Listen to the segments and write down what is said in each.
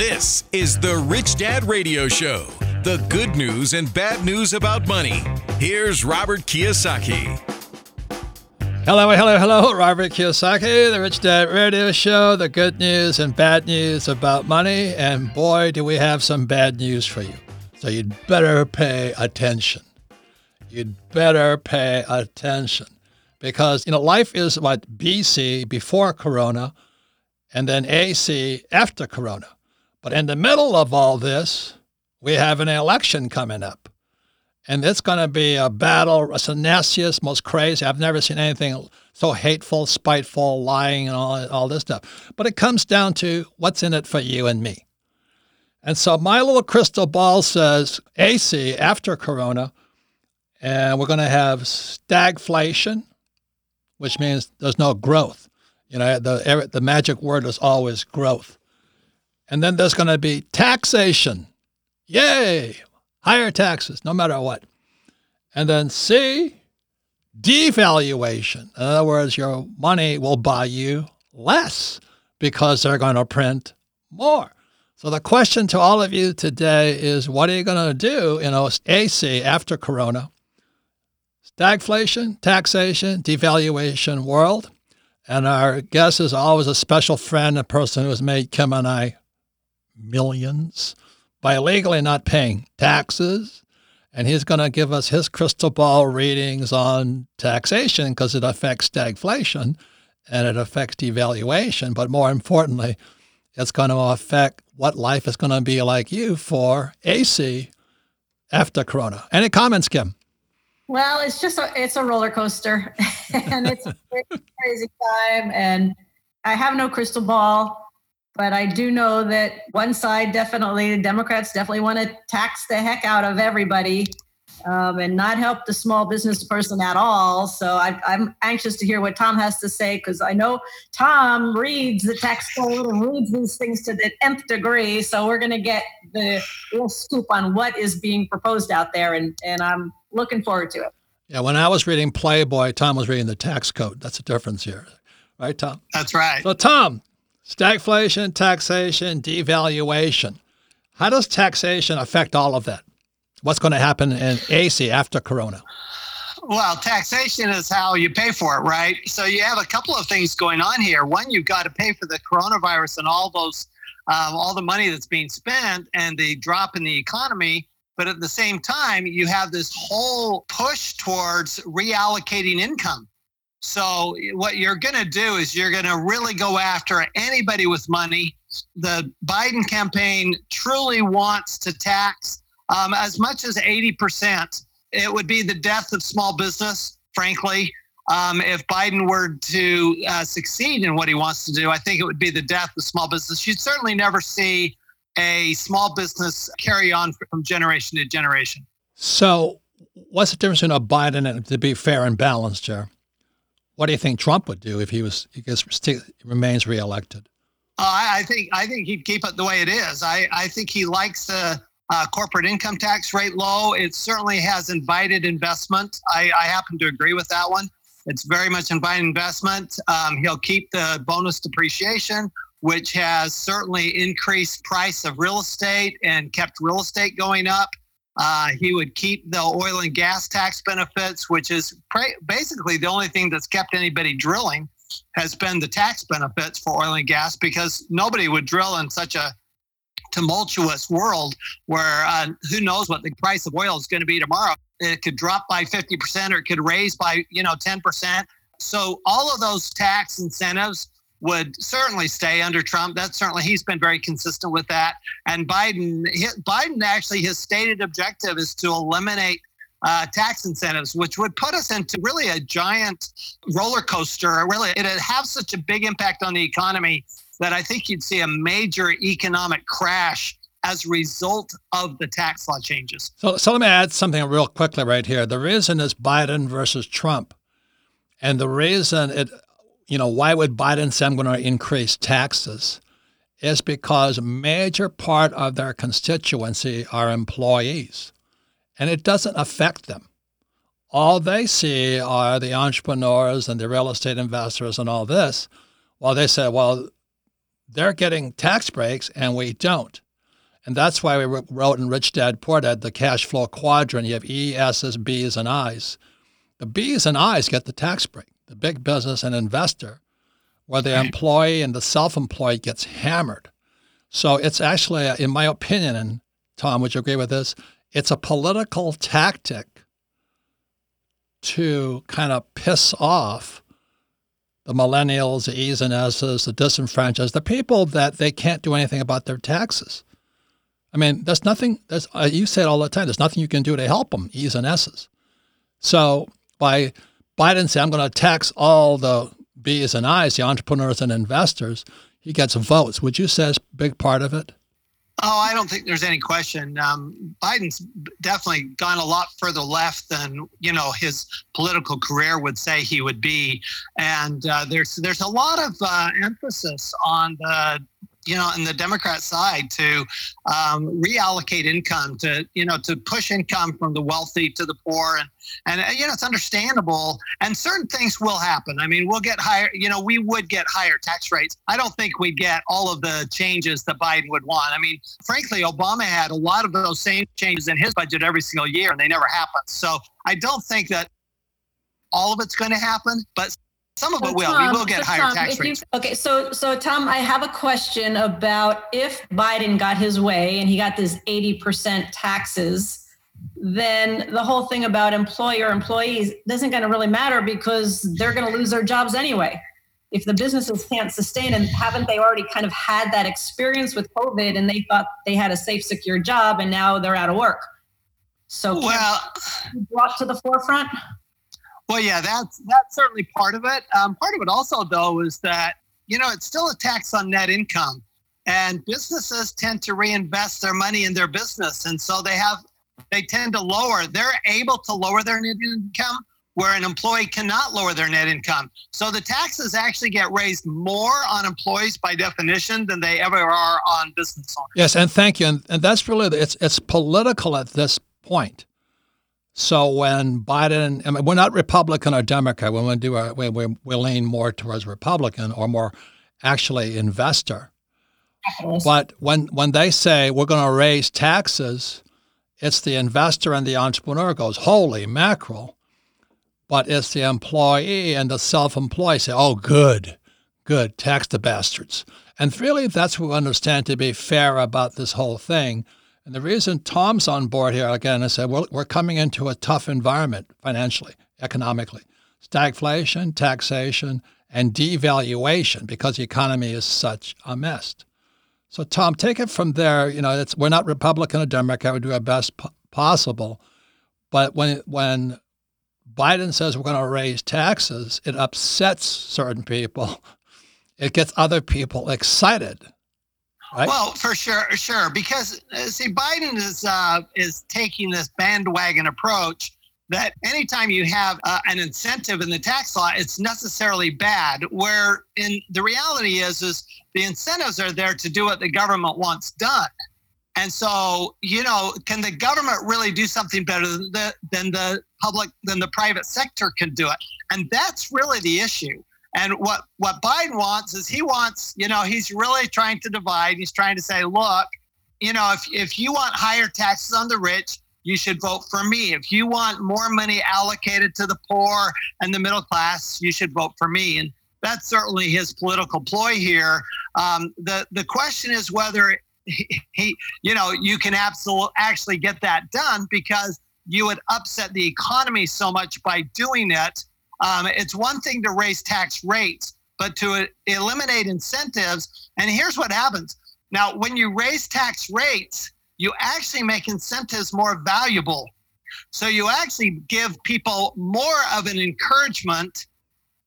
This is the Rich Dad Radio Show. The good news and bad news about money. Here's Robert Kiyosaki. Hello, hello, hello. Robert Kiyosaki, the Rich Dad Radio Show. The good news and bad news about money. And boy, do we have some bad news for you. So you'd better pay attention. You'd better pay attention because, you know, life is what BC before Corona and then AC after Corona. But in the middle of all this, we have an election coming up. And it's going to be a battle, a nastiest, most crazy. I've never seen anything so hateful, spiteful, lying, and all, all this stuff. But it comes down to what's in it for you and me. And so my little crystal ball says AC after Corona, and we're going to have stagflation, which means there's no growth. You know, the, the magic word is always growth. And then there's going to be taxation. Yay! Higher taxes, no matter what. And then C, devaluation. In other words, your money will buy you less because they're going to print more. So the question to all of you today is what are you going to do in AC after Corona? Stagflation, taxation, devaluation world. And our guest is always a special friend, a person who has made Kim and I millions by illegally not paying taxes. And he's going to give us his crystal ball readings on taxation because it affects stagflation and it affects devaluation. But more importantly, it's going to affect what life is going to be like you for AC after Corona. Any comments, Kim? Well, it's just a it's a roller coaster, and it's a crazy time. And I have no crystal ball. But I do know that one side definitely, the Democrats definitely want to tax the heck out of everybody um, and not help the small business person at all. So I, am anxious to hear what Tom has to say because I know Tom reads the tax code and reads these things to the nth degree. So we're going to get the real scoop on what is being proposed out there, and, and I'm looking forward to it. Yeah, when I was reading Playboy, Tom was reading the tax code. That's the difference here. Right, Tom? That's right. So, Tom, Stagflation, taxation, devaluation. How does taxation affect all of that? What's going to happen in AC after Corona? Well, taxation is how you pay for it, right? So you have a couple of things going on here. One, you've got to pay for the coronavirus and all those, um, all the money that's being spent and the drop in the economy. But at the same time, you have this whole push towards reallocating income. So what you're going to do is you're going to really go after anybody with money. The Biden campaign truly wants to tax um, as much as 80%. It would be the death of small business, frankly. Um, if Biden were to uh, succeed in what he wants to do, I think it would be the death of small business. You'd certainly never see a small business carry on from generation to generation. So, what's the difference between a Biden and to be fair and balanced, Chair? What do you think Trump would do if he was he gets remains reelected? Uh, I think I think he'd keep it the way it is. I, I think he likes the uh, corporate income tax rate low. It certainly has invited investment. I, I happen to agree with that one. It's very much invited investment. Um, he'll keep the bonus depreciation, which has certainly increased price of real estate and kept real estate going up. Uh, he would keep the oil and gas tax benefits, which is basically the only thing that's kept anybody drilling has been the tax benefits for oil and gas because nobody would drill in such a tumultuous world where uh, who knows what the price of oil is going to be tomorrow. It could drop by 50% or it could raise by, you know, 10%. So all of those tax incentives would certainly stay under Trump. That's certainly he's been very consistent with that. And Biden, Biden actually his stated objective is to eliminate uh, tax incentives, which would put us into really a giant roller coaster. Really, it'd have such a big impact on the economy that I think you'd see a major economic crash as a result of the tax law changes. So, so let me add something real quickly right here. The reason is Biden versus Trump. And the reason it, you know, why would Biden say I'm going to increase taxes is because a major part of their constituency are employees and it doesn't affect them. All they see are the entrepreneurs and the real estate investors and all this. Well, they say, well, they're getting tax breaks and we don't. And that's why we wrote in Rich Dad Poor Dad the cash flow quadrant. You have E, S's, B's, and I's. The B's and I's get the tax break. The big business and investor, where the employee and the self-employed gets hammered. So it's actually, in my opinion, and Tom, would you agree with this? It's a political tactic to kind of piss off the millennials, the E's and S's, the disenfranchised, the people that they can't do anything about their taxes. I mean, there's nothing, there's, uh, you say it all the time, there's nothing you can do to help them, E's and S's. So by Biden saying, I'm going to tax all the B's and I's, the entrepreneurs and investors, he gets votes. Would you say it's a big part of it? Oh, I don't think there's any question. Um, Biden's definitely gone a lot further left than you know his political career would say he would be, and uh, there's there's a lot of uh, emphasis on the you know, in the Democrat side to um, reallocate income to, you know, to push income from the wealthy to the poor. And, and, you know, it's understandable. And certain things will happen. I mean, we'll get higher, you know, we would get higher tax rates. I don't think we'd get all of the changes that Biden would want. I mean, frankly, Obama had a lot of those same changes in his budget every single year, and they never happened. So I don't think that all of it's going to happen, but some of it will. Tom, we will get higher Tom, tax rates. You, okay, so so Tom, I have a question about if Biden got his way and he got this 80% taxes, then the whole thing about employer employees isn't going to really matter because they're going to lose their jobs anyway. If the businesses can't sustain and haven't they already kind of had that experience with COVID and they thought they had a safe, secure job and now they're out of work. So well, brought to the forefront. Well, yeah, that's that's certainly part of it. Um, part of it also, though, is that you know it's still a tax on net income, and businesses tend to reinvest their money in their business, and so they have they tend to lower. They're able to lower their net income where an employee cannot lower their net income. So the taxes actually get raised more on employees by definition than they ever are on business owners. Yes, and thank you. And, and that's really it's it's political at this point. So when Biden, I mean, we're not Republican or Democrat. When we do our, we, we, we lean more towards Republican or more actually investor. But when when they say we're going to raise taxes, it's the investor and the entrepreneur goes, holy mackerel. But it's the employee and the self-employed say, oh, good, good, tax the bastards. And really, that's what we understand to be fair about this whole thing and the reason Tom's on board here, again, I said, well, we're coming into a tough environment financially, economically. Stagflation, taxation, and devaluation because the economy is such a mess. So, Tom, take it from there. You know, we're not Republican or Democrat. We do our best possible. But when, when Biden says we're going to raise taxes, it upsets certain people. It gets other people excited. Right? Well, for sure, sure, because uh, see, Biden is uh, is taking this bandwagon approach that anytime you have uh, an incentive in the tax law, it's necessarily bad. Where in the reality is, is the incentives are there to do what the government wants done. And so, you know, can the government really do something better than the, than the public, than the private sector can do it? And that's really the issue. And what, what Biden wants is he wants, you know, he's really trying to divide. He's trying to say, look, you know, if, if you want higher taxes on the rich, you should vote for me. If you want more money allocated to the poor and the middle class, you should vote for me. And that's certainly his political ploy here. Um, the the question is whether he, he, you know, you can absolutely actually get that done because you would upset the economy so much by doing it um, it's one thing to raise tax rates, but to eliminate incentives. And here's what happens now, when you raise tax rates, you actually make incentives more valuable. So you actually give people more of an encouragement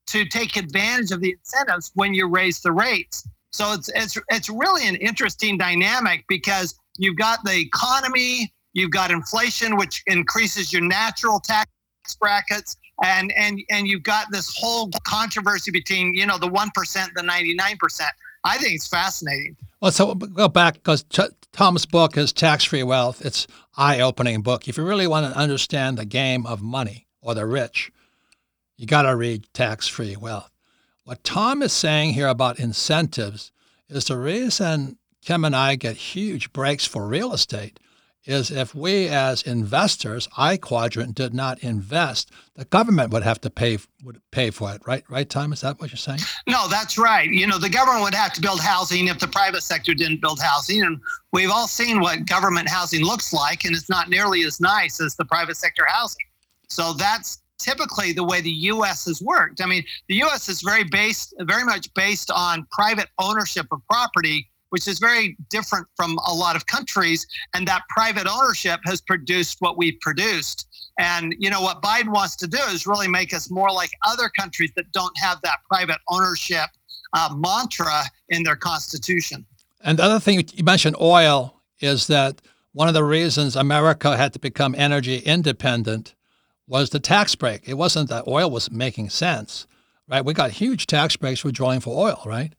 to take advantage of the incentives when you raise the rates. So it's it's it's really an interesting dynamic because you've got the economy, you've got inflation, which increases your natural tax brackets, and and and you've got this whole controversy between you know the one percent, and the ninety nine percent. I think it's fascinating. Well, so go back because Tom's book is Tax Free Wealth. It's eye-opening book. If you really want to understand the game of money or the rich, you got to read Tax Free Wealth. What Tom is saying here about incentives is the reason Kim and I get huge breaks for real estate is if we as investors, I Quadrant, did not invest, the government would have to pay would pay for it, right? Right, Tom? Is that what you're saying? No, that's right. You know, the government would have to build housing if the private sector didn't build housing. And we've all seen what government housing looks like, and it's not nearly as nice as the private sector housing. So that's typically the way the U.S. has worked. I mean, the U.S. is very based, very much based on private ownership of property, which is very different from a lot of countries. And that private ownership has produced what we've produced. And you know what Biden wants to do is really make us more like other countries that don't have that private ownership uh, mantra in their constitution. And the other thing you mentioned, oil, is that one of the reasons America had to become energy independent was the tax break. It wasn't that oil was making sense, right? We got huge tax breaks for drilling for oil, right?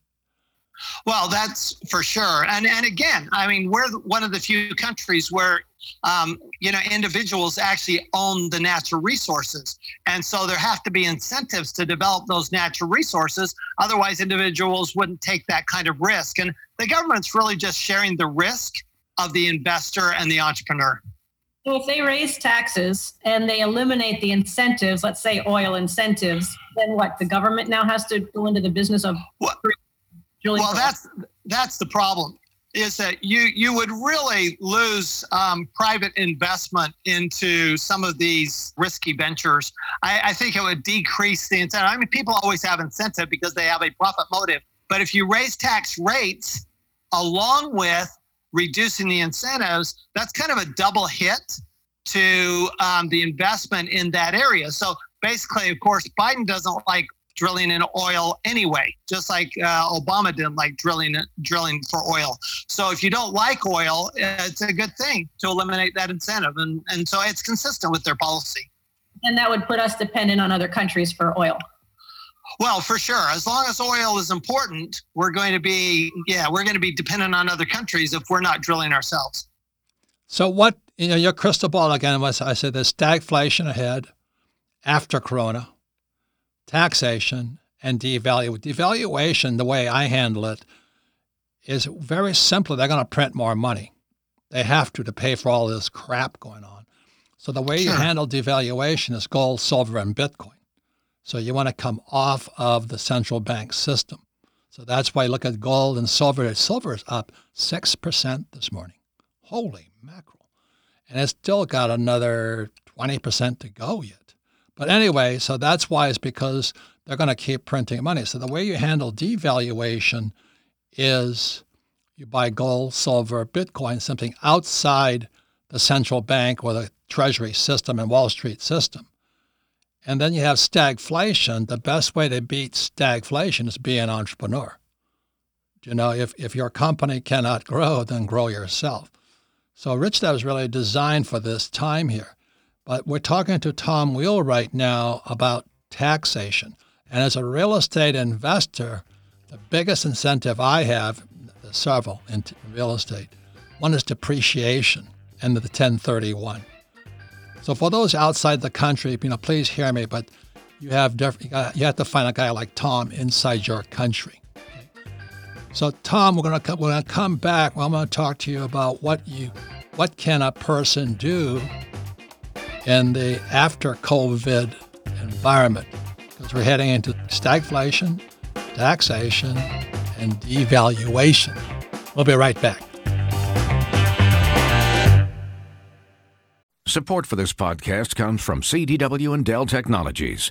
Well, that's for sure. And and again, I mean, we're one of the few countries where um, you know individuals actually own the natural resources, and so there have to be incentives to develop those natural resources. Otherwise, individuals wouldn't take that kind of risk. And the government's really just sharing the risk of the investor and the entrepreneur. So if they raise taxes and they eliminate the incentives, let's say oil incentives, then what? The government now has to go into the business of well, that's that's the problem is that you you would really lose um, private investment into some of these risky ventures. I, I, think it would decrease the incentive. I mean, people always have incentive because they have a profit motive. But if you raise tax rates along with reducing the incentives, that's kind of a double hit to um, the investment in that area. So basically, of course, Biden doesn't like drilling in oil anyway, just like uh, Obama didn't like drilling drilling for oil. So if you don't like oil, it's a good thing to eliminate that incentive, and and so it's consistent with their policy. And that would put us dependent on other countries for oil. Well, for sure. As long as oil is important, we're going to be, yeah, we're going to be dependent on other countries if we're not drilling ourselves. So, what, you know, your crystal ball again was I said there's stagflation ahead after Corona, taxation, and devaluation. Devaluation, the way I handle it, is very simply they're going to print more money. They have to to pay for all this crap going on. So, the way sure. you handle devaluation is gold, silver, and Bitcoin. So you want to come off of the central bank system. So that's why you look at gold and silver. Silver is up 6% this morning. Holy mackerel. And it's still got another 20% to go yet. But anyway, so that's why it's because they're going to keep printing money. So the way you handle devaluation is you buy gold, silver, Bitcoin, something outside the central bank or the treasury system and Wall Street system. And then you have stagflation. The best way to beat stagflation is be an entrepreneur. You know, if, if your company cannot grow, then grow yourself. So Rich Dad was really designed for this time here. But we're talking to Tom Wheelwright now about taxation. And as a real estate investor, the biggest incentive I have, several in real estate, one is depreciation and the 1031. So for those outside the country, you know, please hear me, but you have you have to find a guy like Tom inside your country. So Tom, we're gonna come, we're gonna come back. Well, I'm gonna talk to you about what you what can a person do in the after COVID environment because we're heading into stagflation, taxation, and devaluation. We'll be right back. Support for this podcast comes from CDW and Dell Technologies.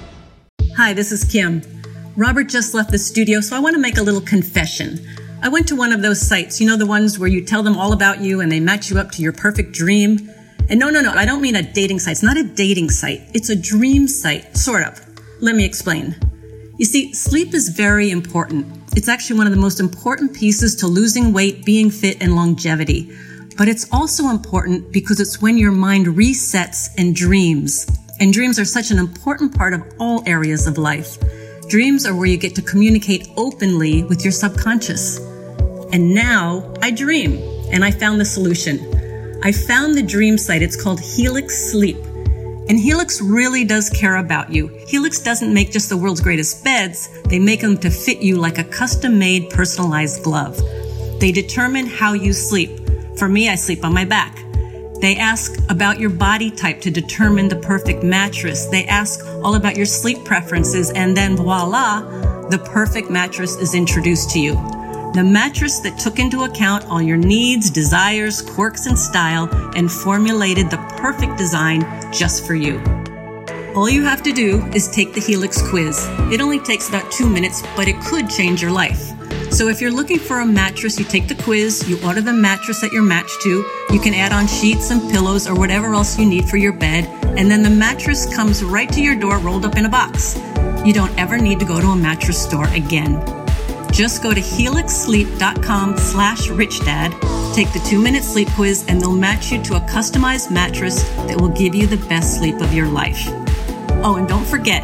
Hi, this is Kim. Robert just left the studio, so I want to make a little confession. I went to one of those sites, you know, the ones where you tell them all about you and they match you up to your perfect dream. And no, no, no, I don't mean a dating site. It's not a dating site. It's a dream site, sort of. Let me explain. You see, sleep is very important. It's actually one of the most important pieces to losing weight, being fit, and longevity. But it's also important because it's when your mind resets and dreams. And dreams are such an important part of all areas of life. Dreams are where you get to communicate openly with your subconscious. And now I dream, and I found the solution. I found the dream site. It's called Helix Sleep. And Helix really does care about you. Helix doesn't make just the world's greatest beds, they make them to fit you like a custom made personalized glove. They determine how you sleep. For me, I sleep on my back. They ask about your body type to determine the perfect mattress. They ask all about your sleep preferences, and then voila, the perfect mattress is introduced to you. The mattress that took into account all your needs, desires, quirks, and style and formulated the perfect design just for you. All you have to do is take the Helix quiz. It only takes about two minutes, but it could change your life. So if you're looking for a mattress, you take the quiz, you order the mattress that you're matched to, you can add on sheets and pillows or whatever else you need for your bed, and then the mattress comes right to your door rolled up in a box. You don't ever need to go to a mattress store again. Just go to helixsleep.com slash richdad, take the two-minute sleep quiz, and they'll match you to a customized mattress that will give you the best sleep of your life. Oh, and don't forget,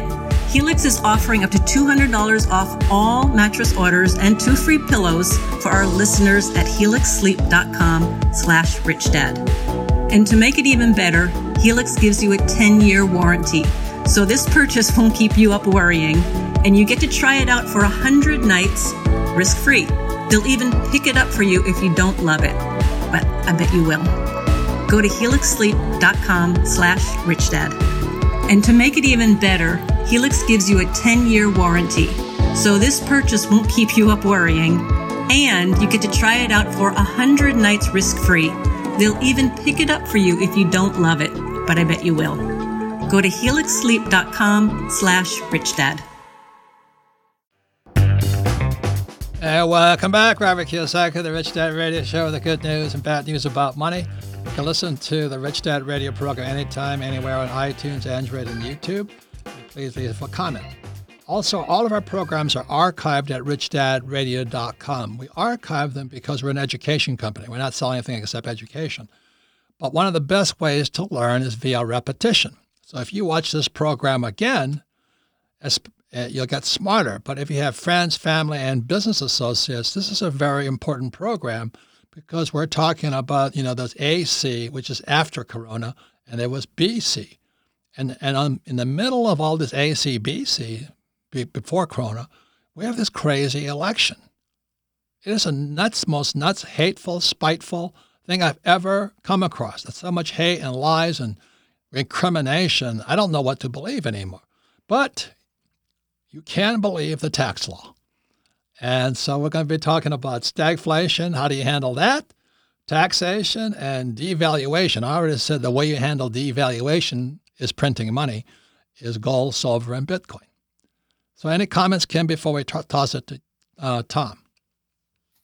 Helix is offering up to $200 off all mattress orders and two free pillows for our listeners at helixsleep.com slash richdad. And to make it even better, Helix gives you a 10-year warranty. So this purchase won't keep you up worrying, and you get to try it out for 100 nights risk-free. They'll even pick it up for you if you don't love it, but I bet you will. Go to helixsleep.com slash richdad. And to make it even better, Helix gives you a 10 year warranty. So this purchase won't keep you up worrying. And you get to try it out for 100 nights risk free. They'll even pick it up for you if you don't love it, but I bet you will. Go to helixsleep.com slash richdad. And welcome back, Robert Kiyosaki, the Rich Dad Radio Show, the good news and bad news about money. You can listen to the Rich Dad Radio program anytime, anywhere on iTunes, Android, and YouTube. Please leave a comment. Also, all of our programs are archived at richdadradio.com. We archive them because we're an education company. We're not selling anything except education. But one of the best ways to learn is via repetition. So if you watch this program again, uh, you'll get smarter. But if you have friends, family, and business associates, this is a very important program because we're talking about, you know, those AC, which is after Corona, and there was BC. And, and um, in the middle of all this ACBC, before Corona, we have this crazy election. It is a nuts, most nuts, hateful, spiteful thing I've ever come across. There's so much hate and lies and recrimination. I don't know what to believe anymore. But you can believe the tax law. And so we're going to be talking about stagflation. How do you handle that? Taxation and devaluation. I already said the way you handle devaluation is printing money, is gold, silver, and Bitcoin. So any comments, Kim, before we t- toss it to uh, Tom?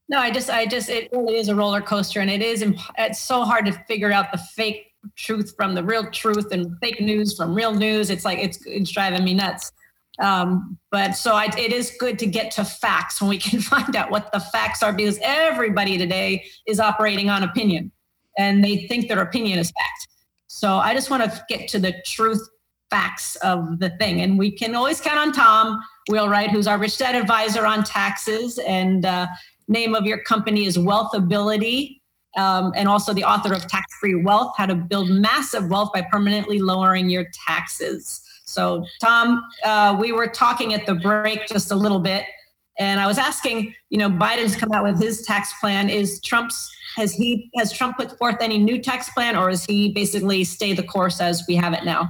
No, I just, I just, it really is a roller coaster, and it is, imp- it's so hard to figure out the fake truth from the real truth and fake news from real news. It's like it's, it's driving me nuts. Um, but so I, it is good to get to facts when we can find out what the facts are because everybody today is operating on opinion and they think their opinion is fact. So I just want to get to the truth facts of the thing. And we can always count on Tom Wheelwright, who's our rich dad advisor on taxes. And uh, name of your company is Wealthability. Um, and also the author of Tax Free Wealth How to Build Massive Wealth by Permanently Lowering Your Taxes. So, Tom, uh, we were talking at the break just a little bit, and I was asking, you know, Biden's come out with his tax plan. Is Trump's has he has Trump put forth any new tax plan, or is he basically stay the course as we have it now?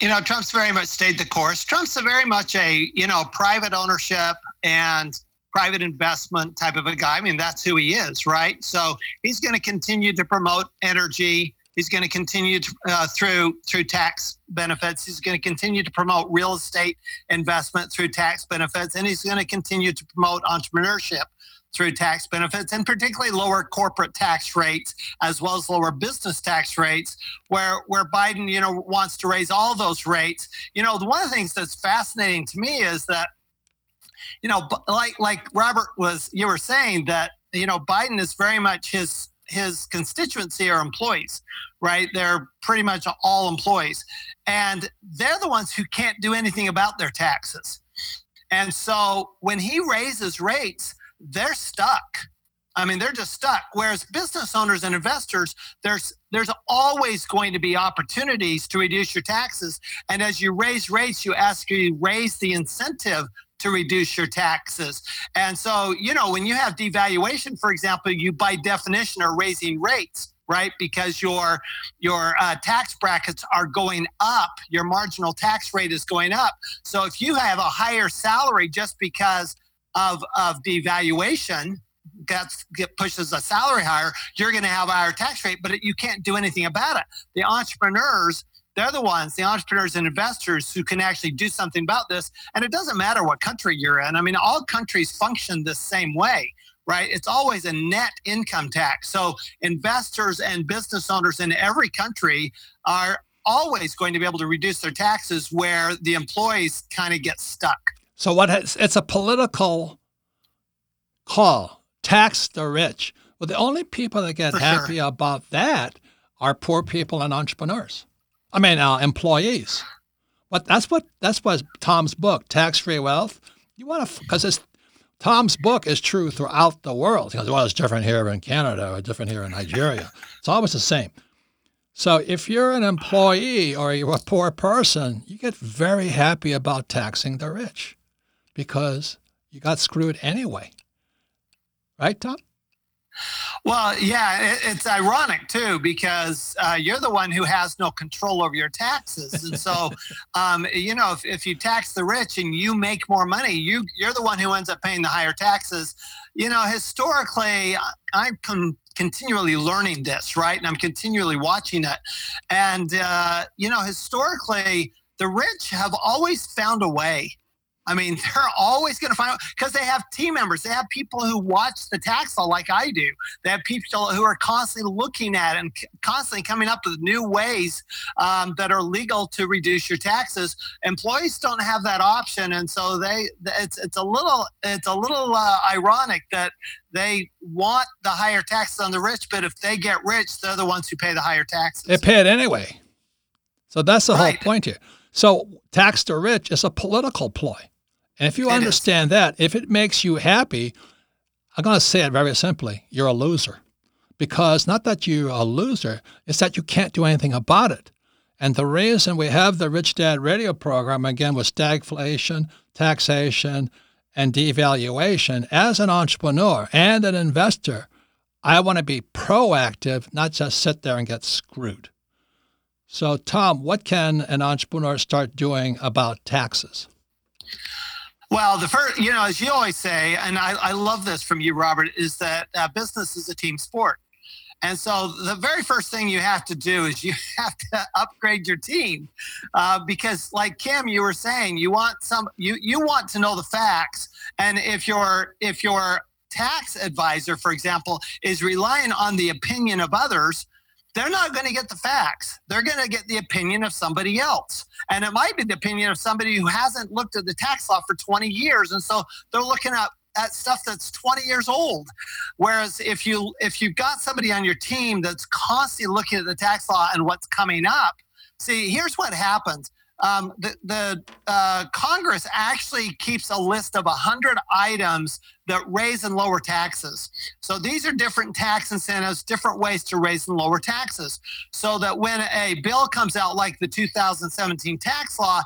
You know, Trump's very much stayed the course. Trump's a very much a you know private ownership and private investment type of a guy. I mean, that's who he is, right? So he's going to continue to promote energy. He's going to continue to, uh, through through tax benefits. He's going to continue to promote real estate investment through tax benefits, and he's going to continue to promote entrepreneurship through tax benefits and particularly lower corporate tax rates as well as lower business tax rates where where Biden you know wants to raise all those rates you know one of the things that's fascinating to me is that you know like like Robert was you were saying that you know Biden is very much his his constituency are employees right they're pretty much all employees and they're the ones who can't do anything about their taxes and so when he raises rates they're stuck. I mean, they're just stuck. Whereas business owners and investors, there's there's always going to be opportunities to reduce your taxes. And as you raise rates, you ask you raise the incentive to reduce your taxes. And so, you know, when you have devaluation, for example, you by definition are raising rates right because your your uh, tax brackets are going up your marginal tax rate is going up so if you have a higher salary just because of of devaluation gets get pushes a salary higher, you're going to have a higher tax rate, but you can't do anything about it. The entrepreneurs, they're the ones, the entrepreneurs and investors who can actually do something about this. And it doesn't matter what country you're in. I mean, all countries function the same way. Right. It's always a net income tax. So investors and business owners in every country are always going to be able to reduce their taxes where the employees kind of get stuck. So what has, it's a political call. Tax the rich. Well, the only people that get For happy sure. about that are poor people and entrepreneurs. I mean, uh, employees. But that's what that's what Tom's book, Tax Free Wealth. You want to because it's Tom's book is true throughout the world. He goes, well, it's different here in Canada or different here in Nigeria. It's always the same. So if you're an employee or you're a poor person, you get very happy about taxing the rich because you got screwed anyway. Right, Tom? Well, yeah, it, it's ironic too because uh, you're the one who has no control over your taxes, and so, um, you know, if, if you tax the rich and you make more money, you you're the one who ends up paying the higher taxes. You know, historically, I'm con- continually learning this, right, and I'm continually watching it, and uh, you know, historically, the rich have always found a way I mean, they're always going to find out because they have team members. They have people who watch the tax law like I do. They have people who are constantly looking at and constantly coming up with new ways um, that are legal to reduce your taxes. Employees don't have that option, and so they it's it's a little it's a little uh, ironic that they want the higher taxes on the rich, but if they get rich, they're the ones who pay the higher taxes. They pay it anyway. So that's the right. whole point here. So tax the rich is a political ploy. And if you it understand is. that, if it makes you happy, I'm going to say it very simply you're a loser. Because not that you're a loser, it's that you can't do anything about it. And the reason we have the Rich Dad radio program, again, with stagflation, taxation, and devaluation, as an entrepreneur and an investor, I want to be proactive, not just sit there and get screwed. So, Tom, what can an entrepreneur start doing about taxes? Well, the first, you know, as you always say, and I, I love this from you, Robert, is that uh, business is a team sport. And so the very first thing you have to do is you have to upgrade your team, uh, because like Kim, you were saying, you want some, you you want to know the facts, and if your if your tax advisor, for example, is relying on the opinion of others, they're not going to get the facts. They're going to get the opinion of somebody else. And it might be the opinion of somebody who hasn't looked at the tax law for 20 years. And so they're looking at, at stuff that's 20 years old. Whereas if you if you've got somebody on your team that's constantly looking at the tax law and what's coming up, see, here's what happens. Um, the, the uh, Congress actually keeps a list of 100 items that raise and lower taxes. So these are different tax incentives, different ways to raise and lower taxes. So that when a bill comes out like the 2017 tax law,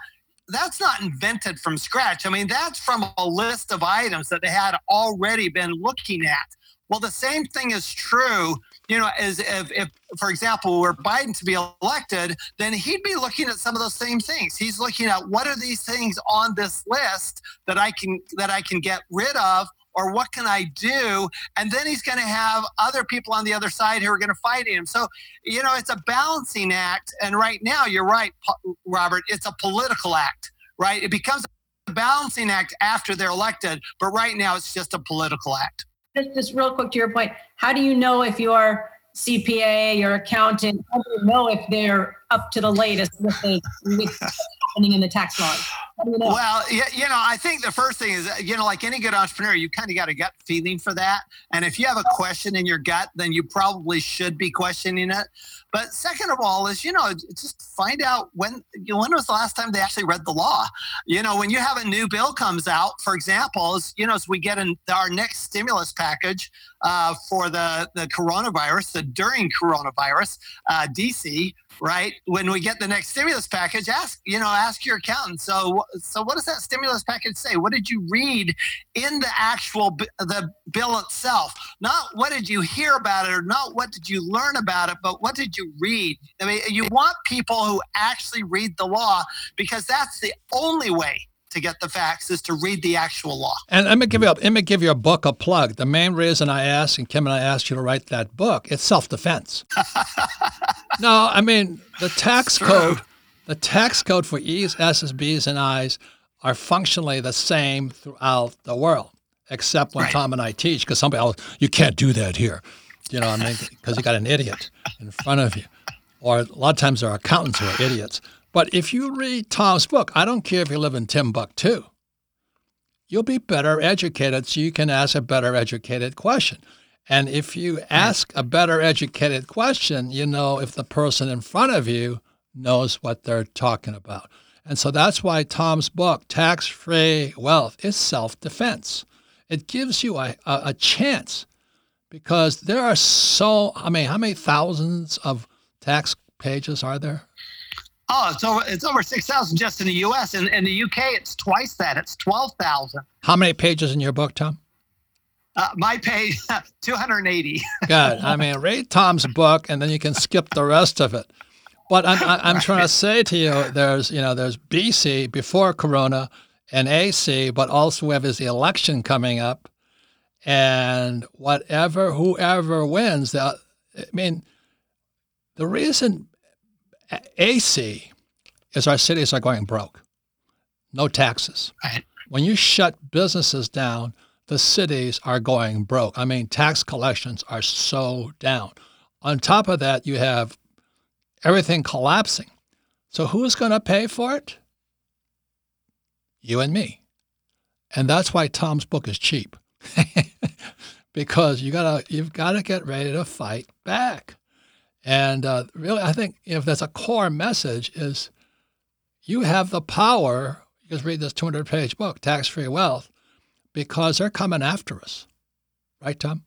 that's not invented from scratch. I mean, that's from a list of items that they had already been looking at. Well, the same thing is true, you know, as if, if, for example, were Biden to be elected, then he'd be looking at some of those same things. He's looking at what are these things on this list that I can that I can get rid of, or what can I do? And then he's going to have other people on the other side who are going to fight him. So, you know, it's a balancing act. And right now, you're right, Robert, it's a political act, right? It becomes a balancing act after they're elected, but right now it's just a political act just, just real quick to your point, how do you know if your CPA, your accountant, how do you know if they're up to the latest with, the, with happening in the tax laws? Well, you, you know, I think the first thing is, you know, like any good entrepreneur, you kind of got a gut feeling for that. And if you have a question in your gut, then you probably should be questioning it. But second of all, is you know, just find out when when was the last time they actually read the law. You know, when you have a new bill comes out, for example, you know, as we get in our next stimulus package uh, for the the coronavirus, the during coronavirus, uh, DC right? When we get the next stimulus package, ask you know ask your accountant. So so what does that stimulus package say? What did you read in the actual b- the bill itself? Not what did you hear about it, or not what did you learn about it, but what did you read? I mean, you want people who actually read the law because that's the only way to get the facts is to read the actual law. And let me give you a, let me give your book a plug. The main reason I asked and Kim and I asked you to write that book, it's self-defense. no, I mean the tax code, the tax code for E's, S's, B's, and I's are functionally the same throughout the world, except when right. Tom and I teach, because somebody else, you can't do that here. You know, I mean, because you got an idiot in front of you. Or a lot of times there are accountants who are idiots. But if you read Tom's book, I don't care if you live in Timbuktu, you'll be better educated so you can ask a better educated question. And if you ask a better educated question, you know if the person in front of you knows what they're talking about. And so that's why Tom's book, Tax Free Wealth, is self defense. It gives you a, a, a, chance because there are so, I mean, how many thousands of tax pages are there? Oh, it's over it's over six thousand just in the U.S. and in the UK, it's twice that. It's twelve thousand. How many pages in your book, Tom? Uh, my page, two hundred eighty. Good. I mean, read Tom's book, and then you can skip the rest of it. But I'm I'm trying to say to you, there's you know there's BC before Corona and AC, but also we have is the election coming up, and whatever whoever wins, the, I mean, the reason AC is our cities are going broke. No taxes. When you shut businesses down, the cities are going broke. I mean, tax collections are so down. On top of that, you have everything collapsing. So who's going to pay for it? You and me. And that's why Tom's book is cheap. because you gotta you've got to get ready to fight back. And uh, really, I think if that's a core message is you have the power. You just read this 200 page book, Tax Free Wealth, because they're coming after us. Right, Tom?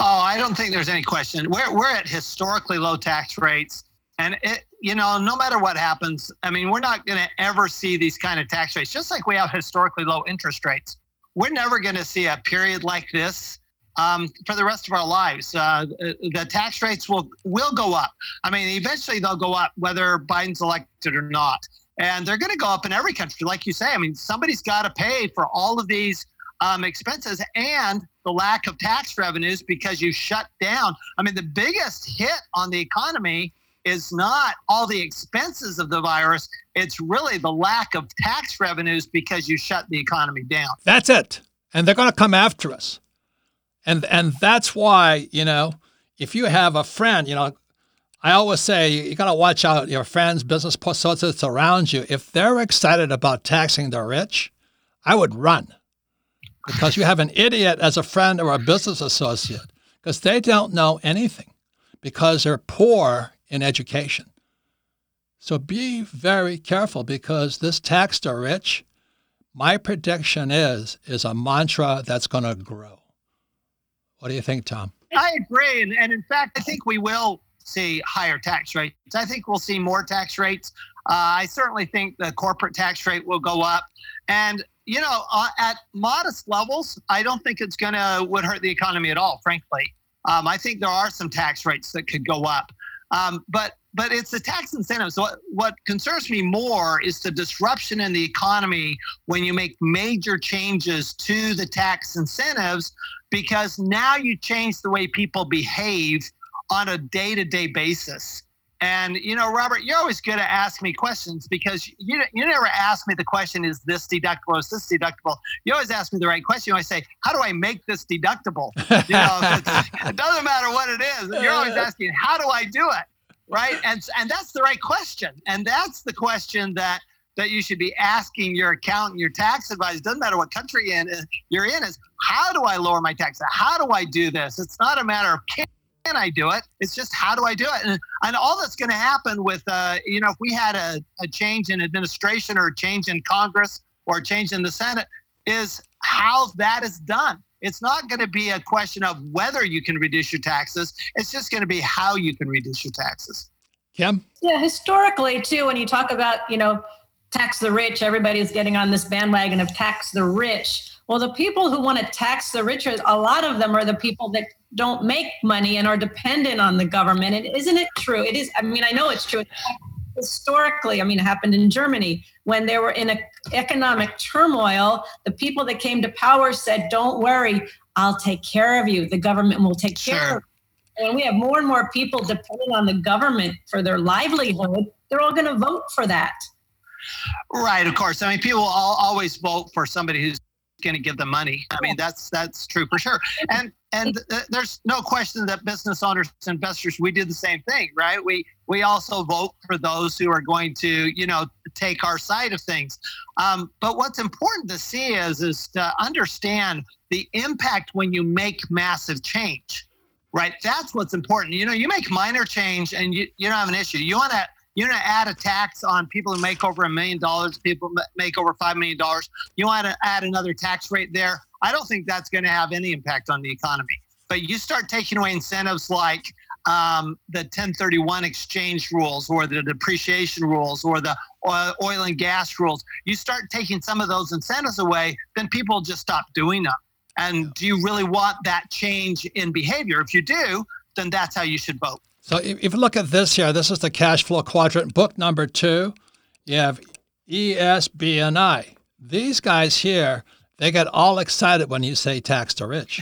Oh, I don't think there's any question. We're, we're at historically low tax rates. And it, you know, no matter what happens, I mean, we're not going to ever see these kind of tax rates, just like we have historically low interest rates. We're never going to see a period like this um, for the rest of our lives. Uh, the tax rates will will go up. I mean, eventually they'll go up whether Biden's elected or not, and they're going to go up in every country, like you say. I mean, somebody's got to pay for all of these um, expenses and the lack of tax revenues because you shut down. I mean, the biggest hit on the economy is not all the expenses of the virus. It's really the lack of tax revenues because you shut the economy down. That's it. And they're going to come after us. And and that's why, you know, if you have a friend, you know, I always say you got to watch out your friends, business associates around you. If they're excited about taxing the rich, I would run because you have an idiot as a friend or a business associate because they don't know anything because they're poor in education. So be very careful because this tax the rich, my prediction is, is a mantra that's going to grow. What do you think, Tom? I agree. And, and in fact, I think we will see higher tax rates. I think we'll see more tax rates. Uh, I certainly think the corporate tax rate will go up. And, you know, uh, at modest levels, I don't think it's going to would hurt the economy at all, frankly. Um, I think there are some tax rates that could go up. Um, but but it's the tax incentives. What what concerns me more is the disruption in the economy when you make major changes to the tax incentives, because now you change the way people behave on a day-to-day basis. And you know, Robert, you're always good at asking me questions because you you never ask me the question, is this deductible? Is this deductible? You always ask me the right question. You always say, how do I make this deductible? You know, it doesn't matter what it is. You're always uh. asking, how do I do it? Right. And and that's the right question. And that's the question that that you should be asking your accountant, your tax advisor, doesn't matter what country in, you're in, is how do I lower my taxes? How do I do this? It's not a matter of can can I do it? It's just how do I do it? And, and all that's going to happen with, uh, you know, if we had a, a change in administration or a change in Congress or a change in the Senate, is how that is done. It's not going to be a question of whether you can reduce your taxes. It's just going to be how you can reduce your taxes. Kim? Yeah, historically, too, when you talk about, you know, tax the rich, everybody's getting on this bandwagon of tax the rich. Well, the people who want to tax the rich, a lot of them are the people that don't make money and are dependent on the government. And isn't it true? It is. I mean, I know it's true. Historically, I mean, it happened in Germany when they were in a economic turmoil. The people that came to power said, "Don't worry, I'll take care of you. The government will take care sure. of." you. And we have more and more people depending on the government for their livelihood. They're all going to vote for that. Right, of course. I mean, people always vote for somebody who's going to give them money. I mean, that's that's true for sure. And and th- there's no question that business owners, investors, we do the same thing, right? We we also vote for those who are going to, you know, take our side of things. Um, but what's important to see is is to understand the impact when you make massive change, right? That's what's important. You know, you make minor change and you you don't have an issue. You want to you're going to add a tax on people who make over a million dollars, people make over $5 million. You want to add another tax rate there. I don't think that's going to have any impact on the economy. But you start taking away incentives like um, the 1031 exchange rules or the depreciation rules or the oil and gas rules, you start taking some of those incentives away, then people just stop doing them. And do you really want that change in behavior? If you do, then that's how you should vote. So if, if you look at this here, this is the cash flow quadrant, book number two. You have ESBNI. These guys here, they get all excited when you say tax the rich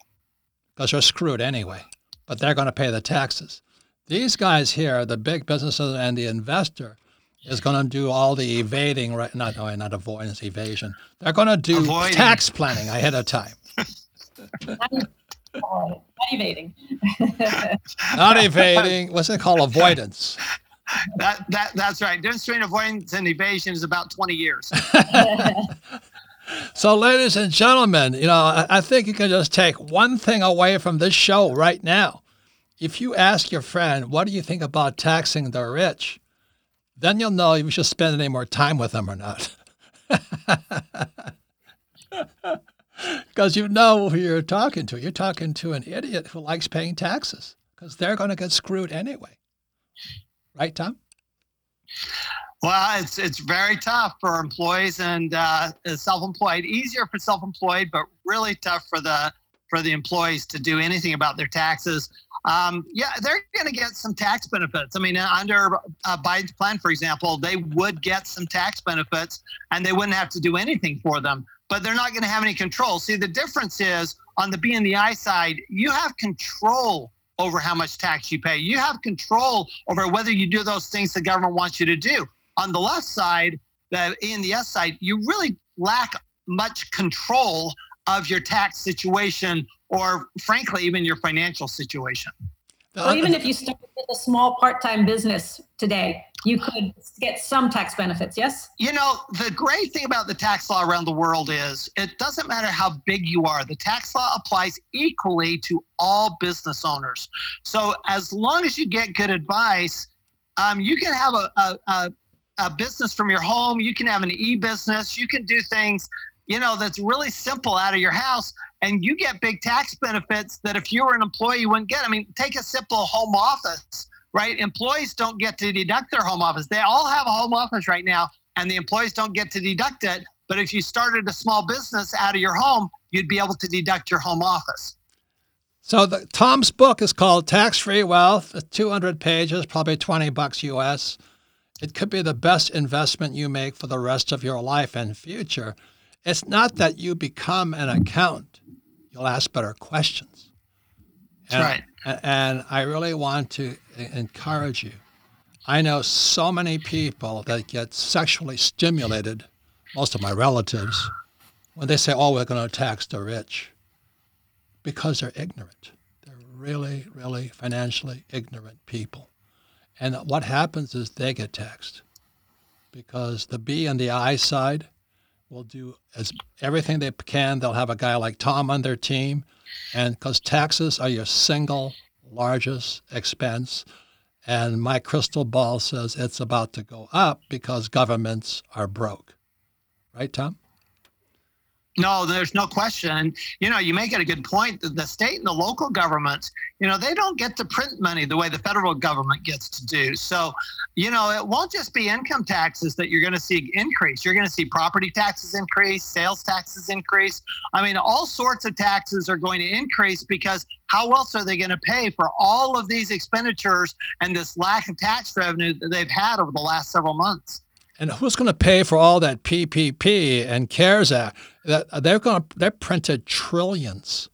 because they're screwed anyway, but they're going to pay the taxes. These guys here, the big businesses and the investor, is going to do all the evading, right? Not, no, not avoidance, evasion. They're going to do Avoiding. tax planning ahead of time. not evading. not evading. What's it called? Avoidance. That that that's right. Difference between avoidance and evasion is about twenty years. so, ladies and gentlemen, you know, I, I think you can just take one thing away from this show right now. If you ask your friend, "What do you think about taxing the rich?" then you'll know if you should spend any more time with them or not because you know who you're talking to. You're talking to an idiot who likes paying taxes because they're going to get screwed anyway. Right, Tom? Well, it's it's very tough for employees and uh, self-employed. Easier for self-employed, but really tough for the for the employees to do anything about their taxes. Um, yeah, they're going to get some tax benefits. I mean, under uh, Biden's plan, for example, they would get some tax benefits, and they wouldn't have to do anything for them but they're not going to have any control. See, the difference is on the B and the I side, you have control over how much tax you pay. You have control over whether you do those things the government wants you to do. On the left side, the E and the S side, you really lack much control of your tax situation or frankly even your financial situation. Or even if you start with a small part-time business today, you could get some tax benefits, yes? You know, the great thing about the tax law around the world is it doesn't matter how big you are, the tax law applies equally to all business owners. So as long as you get good advice, Um, you can have a, a, a, a business from your home. You can have an e-business. You can do things, you know, that's really simple out of your house, and you get big tax benefits that if you were an employee, you wouldn't get. I mean, take a simple home office, right? Employees don't get to deduct their home office. They all have a home office right now, and the employees don't get to deduct it. But if you started a small business out of your home, you'd be able to deduct your home office. So the, Tom's book is called Tax Free Wealth. Uh, it's 200 pages, probably 20 bucks US. It could be the best investment you make for the rest of your life and future. It's not that you become an accountant. You'll ask better questions. And, right. And I really want to encourage you. I know so many people that get sexually stimulated, most of my relatives, when they say, oh, we're going to tax the rich because they're ignorant. They're really, really financially ignorant people. And what happens is they get taxed because the B and the I side will do as everything they can. They'll have a guy like Tom on their team, and because taxes are your single largest expense, and my crystal ball says it's about to go up because governments are broke. Right, Tom? No, there's no question. You know, you make it a good point. The state and the local governments, you know, they don't get to print money the way the federal government gets to do. So, you know, it won't just be income taxes that you're going to see increase. You're going to see property taxes increase, sales taxes increase. I mean, all sorts of taxes are going to increase because how else are they going to pay for all of these expenditures and this lack of tax revenue that they've had over the last several months? And who's going to pay for all that PPP and CARES Act? That they're going to they printed trillions,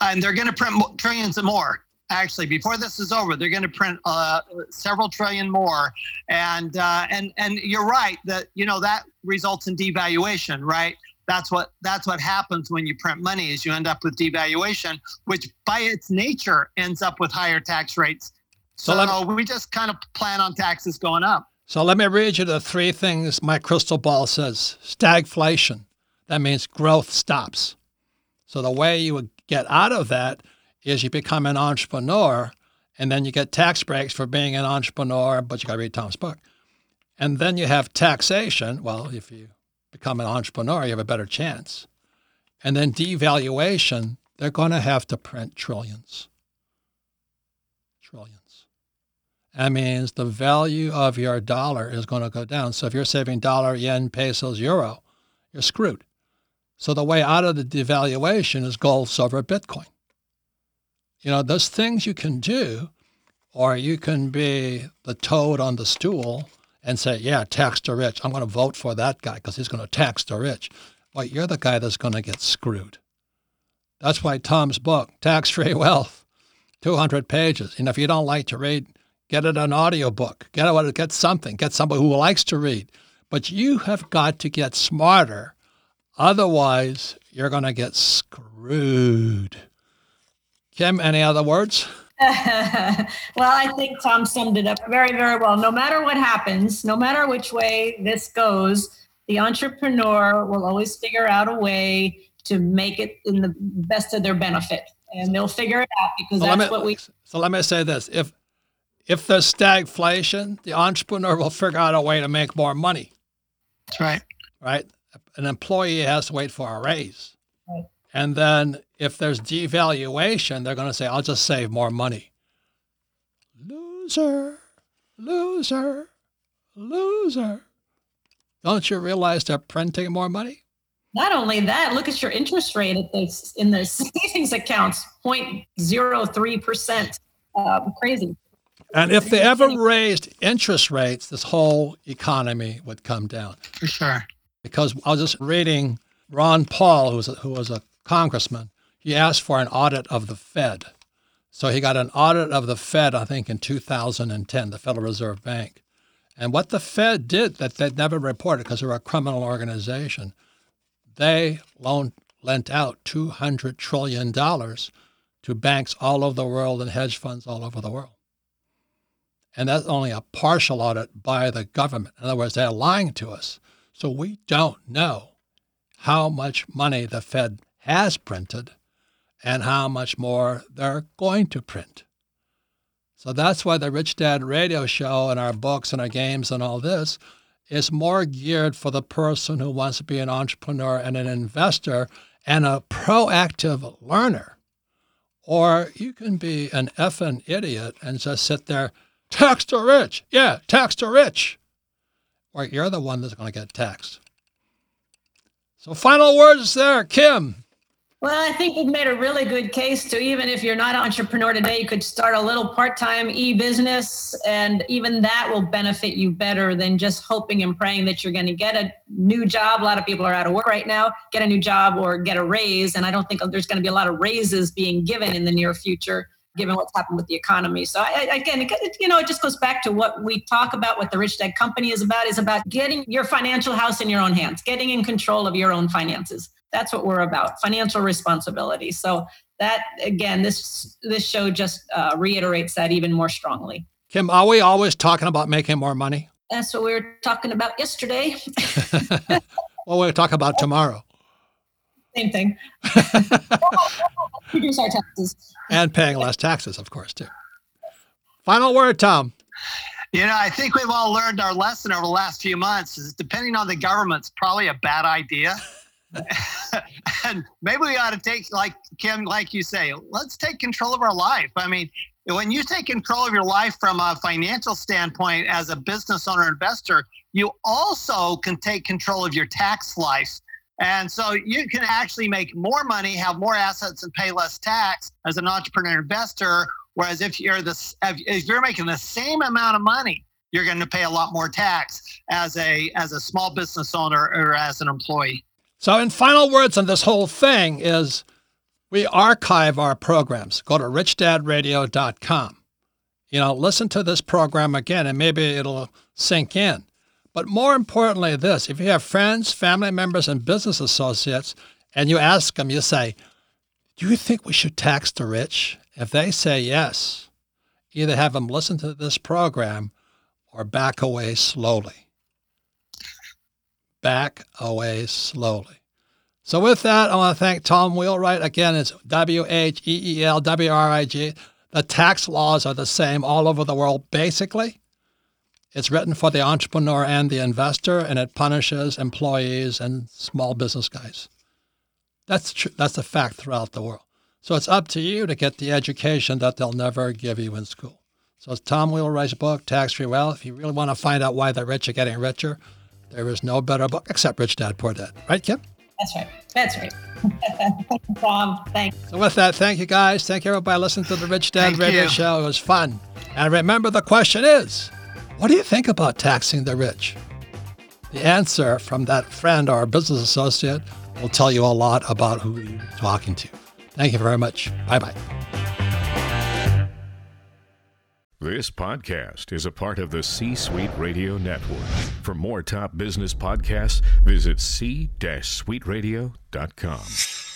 and they're going to print trillions and more. Actually, before this is over, they're going to print uh, several trillion more. And uh, and and you're right that you know that results in devaluation, right? That's what that's what happens when you print money is you end up with devaluation, which by its nature ends up with higher tax rates. So, so me, we just kind of plan on taxes going up. So let me read you the three things my crystal ball says. Stagflation. That means growth stops. So the way you would get out of that is you become an entrepreneur and then you get tax breaks for being an entrepreneur, but you got to read Tom's book. And then you have taxation. Well, if you become an entrepreneur, you have a better chance. And then devaluation, they're going to have to print trillions. That means the value of your dollar is going to go down. So if you're saving dollar, yen, pesos, euro, you're screwed. So the way out of the devaluation is gold, silver, Bitcoin. You know, there's things you can do, or you can be the toad on the stool and say, yeah, tax the rich. I'm going to vote for that guy because he's going to tax the rich. But you're the guy that's going to get screwed. That's why Tom's book, Tax Free Wealth, 200 pages. And if you don't like to read, Get it an audiobook. Get it, get something. Get somebody who likes to read. But you have got to get smarter. Otherwise, you're going to get screwed. Kim, any other words? well, I think Tom summed it up very, very well. No matter what happens, no matter which way this goes, the entrepreneur will always figure out a way to make it in the best of their benefit. And they'll figure it out because so that's me, what we. So let me say this: if if there's stagflation, the entrepreneur will figure out a way to make more money. That's right. Right? An employee has to wait for a raise. Right. And then if there's devaluation, they're going to say, I'll just save more money. Loser, loser, loser. Don't you realize they're printing more money? Not only that, look at your interest rate at in the savings accounts 0.03%. Uh, crazy. And if they ever raised interest rates, this whole economy would come down. For sure. Because I was just reading Ron Paul, who was a, who was a congressman. He asked for an audit of the Fed. So he got an audit of the Fed, I think, in 2010, the Federal Reserve Bank. And what the Fed did that they'd never reported because they're a criminal organization, they loaned, lent out $200 trillion to banks all over the world and hedge funds all over the world. And that's only a partial audit by the government. In other words, they're lying to us. So we don't know how much money the Fed has printed and how much more they're going to print. So that's why the Rich Dad radio show and our books and our games and all this is more geared for the person who wants to be an entrepreneur and an investor and a proactive learner. Or you can be an effing idiot and just sit there, tax to rich. Yeah, tax to rich. Or you're the one that's going to get taxed. So, final words there, Kim. Well, I think you've made a really good case to even if you're not an entrepreneur today, you could start a little part-time e-business and even that will benefit you better than just hoping and praying that you're going to get a new job. A lot of people are out of work right now, get a new job or get a raise. And I don't think there's going to be a lot of raises being given in the near future given what's happened with the economy. So I, again, it, you know, it just goes back to what we talk about, what the Rich Dad Company is about, is about getting your financial house in your own hands, getting in control of your own finances. That's what we're about financial responsibility. So that again this this show just uh, reiterates that even more strongly. Kim are we always talking about making more money? That's what we were talking about yesterday. Well we'll talk about tomorrow same thing reduce our taxes and paying less taxes of course too final word tom you know, I think we've all learned our lesson over the last few months is depending on the government's probably a bad idea. and maybe we ought to take, like Kim, like you say, let's take control of our life. I mean, when you take control of your life from a financial standpoint as a business owner investor, you also can take control of your tax life. And so you can actually make more money, have more assets, and pay less tax as an entrepreneur investor. Whereas if you're this, if you're making the same amount of money, you're going to pay a lot more tax as a as a small business owner or as an employee. So, in final words on this whole thing is we archive our programs. Go to richdadradio.com. You know, listen to this program again and maybe it'll sink in. But more importantly, this if you have friends, family members, and business associates, and you ask them, you say, Do you think we should tax the rich? If they say yes, either have them listen to this program or back away slowly back away slowly. So, with that, I want to thank Tom Wheelwright. Again, it's W H E E L W R I G. The tax laws are the same all over the world, basically. It's written for the entrepreneur and the investor, and it punishes employees and small business guys. That's true. That's a fact throughout the world. So it's up to you to get the education that they'll never give you in school. So it's Tom Wheelwright's book, Tax Free Wealth. If you really want to find out why the rich are getting richer, there is no better book except Rich Dad Poor Dad. Right, Kim? That's right. That's right. Tom, thanks. So with that, thank you guys. Thank you everybody listening to the Rich Dad thank Radio you. Show. It was fun. And remember the question is, what do you think about taxing the rich? The answer from that friend or business associate will tell you a lot about who you're talking to. Thank you very much. Bye bye. This podcast is a part of the C Suite Radio Network. For more top business podcasts, visit c-suiteradio.com.